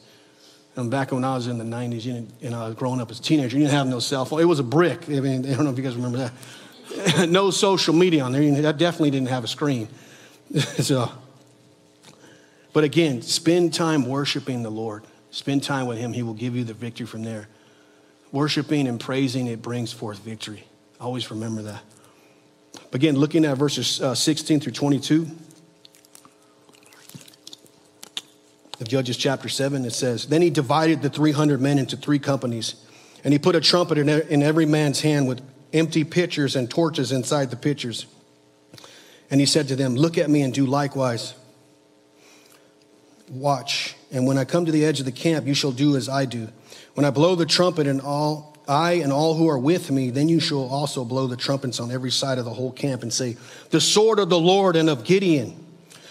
[SPEAKER 1] And back when I was in the 90s, you I was growing up as a teenager, you didn't have no cell phone. It was a brick. I mean, I don't know if you guys remember that. no social media on there. That definitely didn't have a screen. so, but again, spend time worshiping the Lord. Spend time with Him, He will give you the victory from there. Worshiping and praising, it brings forth victory. Always remember that. Again, looking at verses uh, 16 through 22 of Judges chapter 7, it says, Then he divided the 300 men into three companies, and he put a trumpet in every man's hand with empty pitchers and torches inside the pitchers. And he said to them, Look at me and do likewise. Watch and when I come to the edge of the camp, you shall do as I do. When I blow the trumpet, and all I and all who are with me, then you shall also blow the trumpets on every side of the whole camp and say, The sword of the Lord and of Gideon.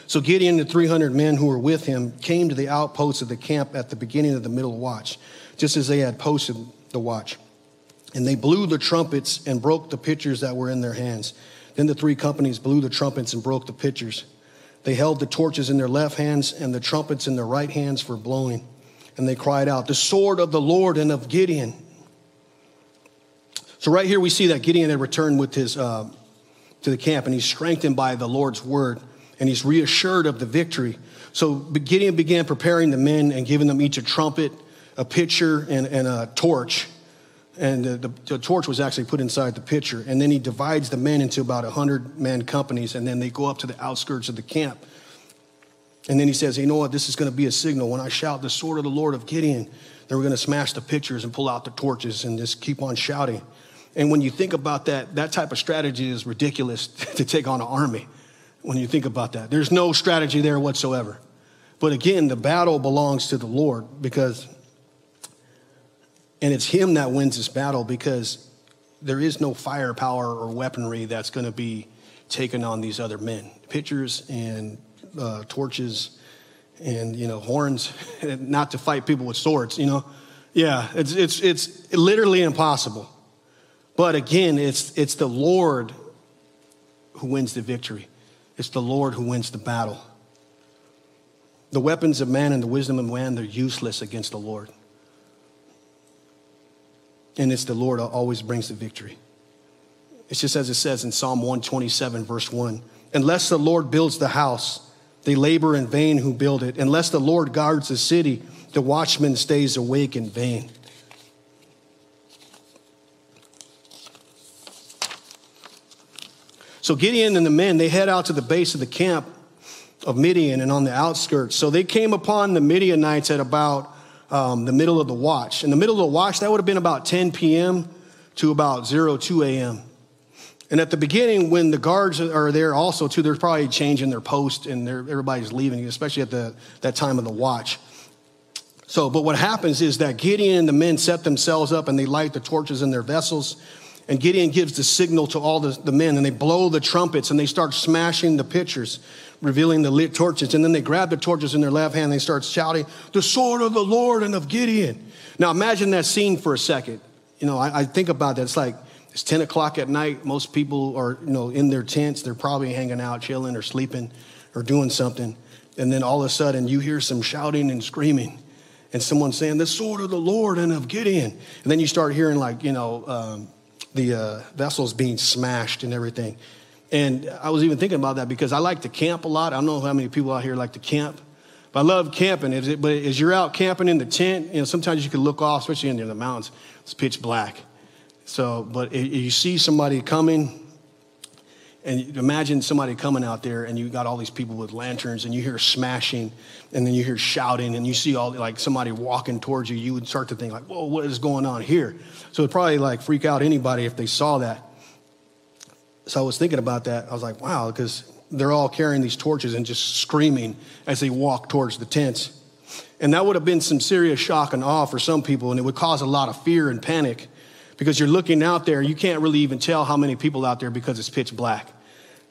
[SPEAKER 1] So Gideon and the 300 men who were with him came to the outposts of the camp at the beginning of the middle watch, just as they had posted the watch. And they blew the trumpets and broke the pitchers that were in their hands. Then the three companies blew the trumpets and broke the pitchers. They held the torches in their left hands and the trumpets in their right hands for blowing. And they cried out, The sword of the Lord and of Gideon. So, right here, we see that Gideon had returned with his, uh, to the camp, and he's strengthened by the Lord's word, and he's reassured of the victory. So, Gideon began preparing the men and giving them each a trumpet, a pitcher, and, and a torch and the, the, the, torch was actually put inside the pitcher. And then he divides the men into about 100 man companies, and then they go up to the outskirts of the camp. And then he says, You know what? This is going to be a signal. When I shout the sword of the Lord of Gideon, then we're going to smash the pitchers and pull out the torches and just keep on shouting. And when you think about that, that type of strategy is ridiculous to take on an army. When you think about that, there's no strategy there whatsoever. But again, the battle belongs to the Lord because and it's him that wins this battle because there is no firepower or weaponry that's going to be taken on these other men. Pitchers and uh, torches and, you know, horns, not to fight people with swords, you know. Yeah, it's, it's, it's literally impossible. But again, it's, it's the Lord who wins the victory. It's the Lord who wins the battle. The weapons of man and the wisdom of man, they're useless against the Lord. And it's the Lord always brings the victory. It's just as it says in Psalm 127, verse 1 Unless the Lord builds the house, they labor in vain who build it. Unless the Lord guards the city, the watchman stays awake in vain. So Gideon and the men, they head out to the base of the camp of Midian and on the outskirts. So they came upon the Midianites at about um, the middle of the watch. In the middle of the watch, that would have been about 10 p.m. to about 0, 02 a.m. And at the beginning, when the guards are there also too, they're probably changing their post and everybody's leaving, especially at the, that time of the watch. So, but what happens is that Gideon and the men set themselves up and they light the torches in their vessels. And Gideon gives the signal to all the, the men and they blow the trumpets and they start smashing the pitchers, revealing the lit torches. And then they grab the torches in their left hand and they start shouting, The sword of the Lord and of Gideon. Now imagine that scene for a second. You know, I, I think about that. It's like, it's 10 o'clock at night. Most people are, you know, in their tents. They're probably hanging out, chilling or sleeping or doing something. And then all of a sudden you hear some shouting and screaming and someone saying, The sword of the Lord and of Gideon. And then you start hearing, like, you know, um, the uh, vessels being smashed and everything. And I was even thinking about that because I like to camp a lot. I don't know how many people out here like to camp, but I love camping. But as you're out camping in the tent, you know, sometimes you can look off, especially in the mountains, it's pitch black. So, but if you see somebody coming, and imagine somebody coming out there and you got all these people with lanterns and you hear smashing and then you hear shouting and you see all like somebody walking towards you, you would start to think like, whoa, what is going on here? So it'd probably like freak out anybody if they saw that. So I was thinking about that. I was like, wow, because they're all carrying these torches and just screaming as they walk towards the tents. And that would have been some serious shock and awe for some people, and it would cause a lot of fear and panic because you're looking out there, you can't really even tell how many people out there because it's pitch black.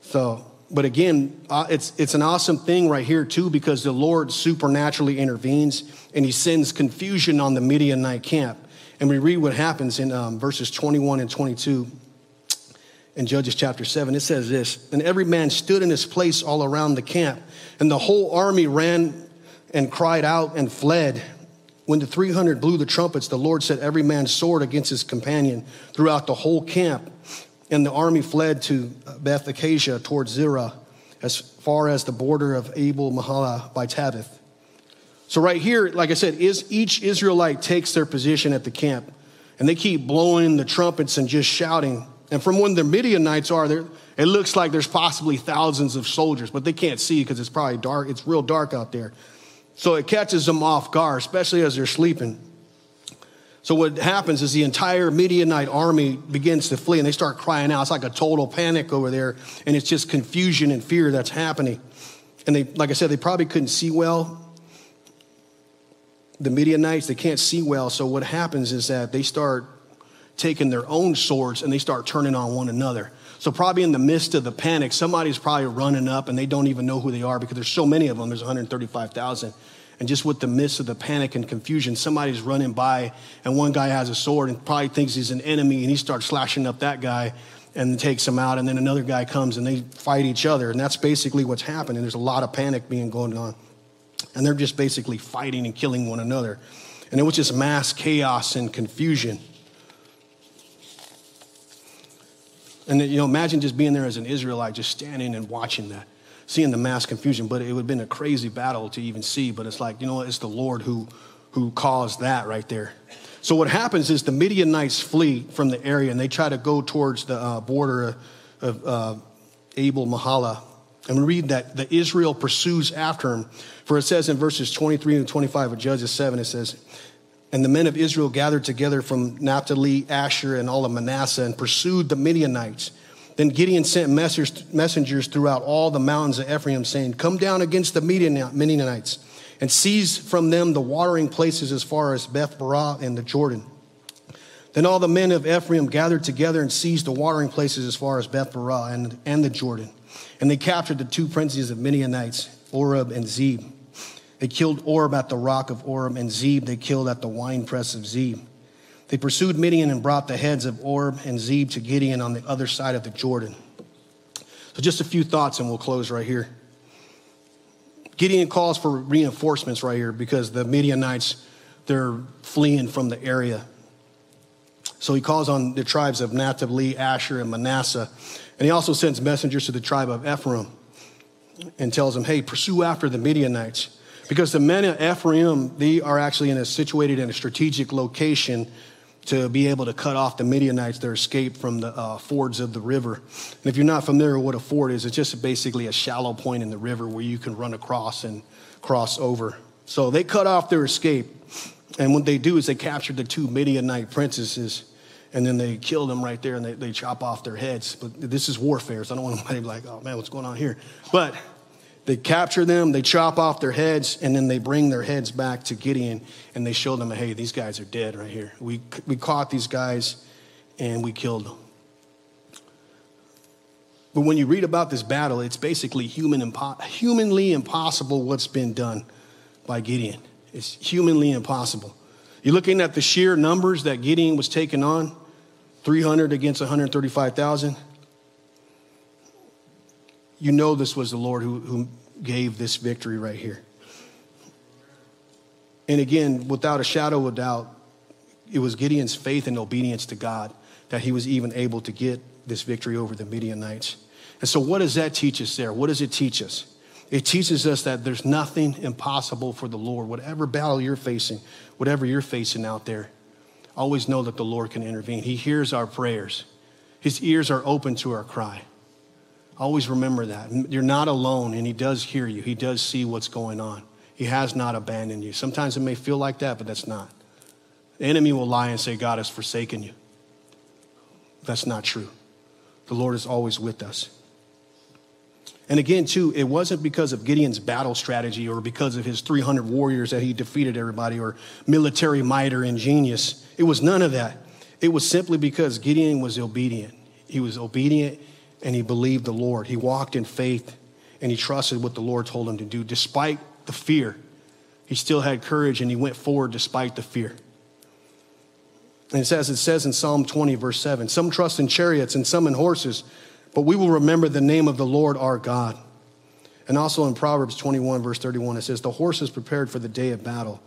[SPEAKER 1] So, but again, uh, it's, it's an awesome thing right here, too, because the Lord supernaturally intervenes and he sends confusion on the Midianite camp. And we read what happens in um, verses 21 and 22 in Judges chapter 7. It says this And every man stood in his place all around the camp, and the whole army ran and cried out and fled. When the 300 blew the trumpets, the Lord set every man's sword against his companion throughout the whole camp. And the army fled to Beth Acacia towards Zerah, as far as the border of Abel Meholah by Tabbath. So, right here, like I said, is each Israelite takes their position at the camp, and they keep blowing the trumpets and just shouting. And from when the Midianites are there, it looks like there's possibly thousands of soldiers, but they can't see because it's probably dark. It's real dark out there. So it catches them off guard, especially as they're sleeping. So what happens is the entire Midianite army begins to flee and they start crying out. It's like a total panic over there, and it's just confusion and fear that's happening. And they, like I said, they probably couldn't see well. The Midianites, they can't see well. So what happens is that they start taking their own swords and they start turning on one another. So probably in the midst of the panic, somebody's probably running up and they don't even know who they are because there's so many of them. There's 135,000. And just with the midst of the panic and confusion, somebody's running by and one guy has a sword and probably thinks he's an enemy and he starts slashing up that guy and takes him out. And then another guy comes and they fight each other. And that's basically what's happening. There's a lot of panic being going on. And they're just basically fighting and killing one another. And it was just mass chaos and confusion. And you know, imagine just being there as an Israelite, just standing and watching that, seeing the mass confusion. But it would have been a crazy battle to even see. But it's like, you know what? It's the Lord who, who caused that right there. So what happens is the Midianites flee from the area and they try to go towards the uh, border of uh, Abel Meholah. And we read that the Israel pursues after him. For it says in verses 23 and 25 of Judges 7, it says, and the men of Israel gathered together from Naphtali, Asher, and all of Manasseh and pursued the Midianites. Then Gideon sent messengers throughout all the mountains of Ephraim, saying, Come down against the Midianites and seize from them the watering places as far as Beth Barah and the Jordan. Then all the men of Ephraim gathered together and seized the watering places as far as Beth Barah and, and the Jordan. And they captured the two princes of Midianites, Oreb and Zeb. They killed Oreb at the rock of Oreb, and Zeb they killed at the winepress of Zeb. They pursued Midian and brought the heads of Oreb and Zeb to Gideon on the other side of the Jordan. So, just a few thoughts, and we'll close right here. Gideon calls for reinforcements right here because the Midianites, they're fleeing from the area. So he calls on the tribes of Naphtali, Asher, and Manasseh. And he also sends messengers to the tribe of Ephraim and tells them, hey, pursue after the Midianites. Because the men of Ephraim, they are actually in a situated in a strategic location to be able to cut off the Midianites their escape from the uh, fords of the river. And if you're not familiar with what a ford is, it's just basically a shallow point in the river where you can run across and cross over. So they cut off their escape. And what they do is they capture the two Midianite princesses and then they kill them right there and they, they chop off their heads. But this is warfare, so I don't want anybody to be like, oh man, what's going on here? But They capture them, they chop off their heads, and then they bring their heads back to Gideon and they show them, hey, these guys are dead right here. We, we caught these guys and we killed them. But when you read about this battle, it's basically human impo- humanly impossible what's been done by Gideon. It's humanly impossible. You're looking at the sheer numbers that Gideon was taking on 300 against 135,000 you know this was the Lord who, who gave this victory right here. And again, without a shadow of doubt, it was Gideon's faith and obedience to God that he was even able to get this victory over the Midianites. And so, what does that teach us there? What does it teach us? It teaches us that there's nothing impossible for the Lord. Whatever battle you're facing, whatever you're facing out there, always know that the Lord can intervene. He hears our prayers, His ears are open to our cry. Always remember that. You're not alone, and He does hear you. He does see what's going on. He has not abandoned you. Sometimes it may feel like that, but that's not. The enemy will lie and say, God has forsaken you. That's not true. The Lord is always with us. And again, too, it wasn't because of Gideon's battle strategy or because of his 300 warriors that he defeated everybody or military might or ingenious. It was none of that. It was simply because Gideon was obedient. He was obedient and he believed the Lord. He walked in faith and he trusted what the Lord told him to do despite the fear. He still had courage and he went forward despite the fear. And it says, it says in Psalm 20, verse 7 Some trust in chariots and some in horses, but we will remember the name of the Lord our God. And also in Proverbs 21, verse 31, it says, The horse is prepared for the day of battle,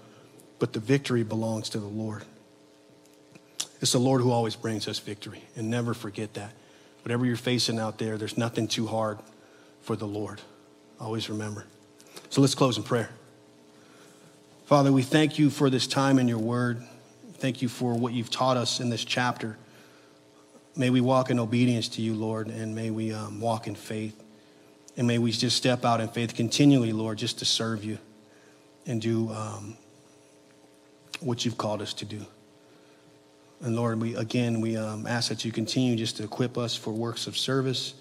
[SPEAKER 1] but the victory belongs to the Lord. It's the Lord who always brings us victory, and never forget that. Whatever you're facing out there, there's nothing too hard for the Lord. Always remember. So let's close in prayer. Father, we thank you for this time in your word. Thank you for what you've taught us in this chapter. May we walk in obedience to you, Lord, and may we um, walk in faith. And may we just step out in faith continually, Lord, just to serve you and do um, what you've called us to do. And Lord, we again we um, ask that you continue just to equip us for works of service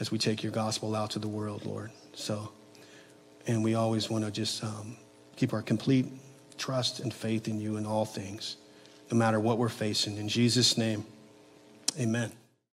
[SPEAKER 1] as we take your gospel out to the world, Lord. So, and we always want to just um, keep our complete trust and faith in you in all things, no matter what we're facing. In Jesus' name, amen.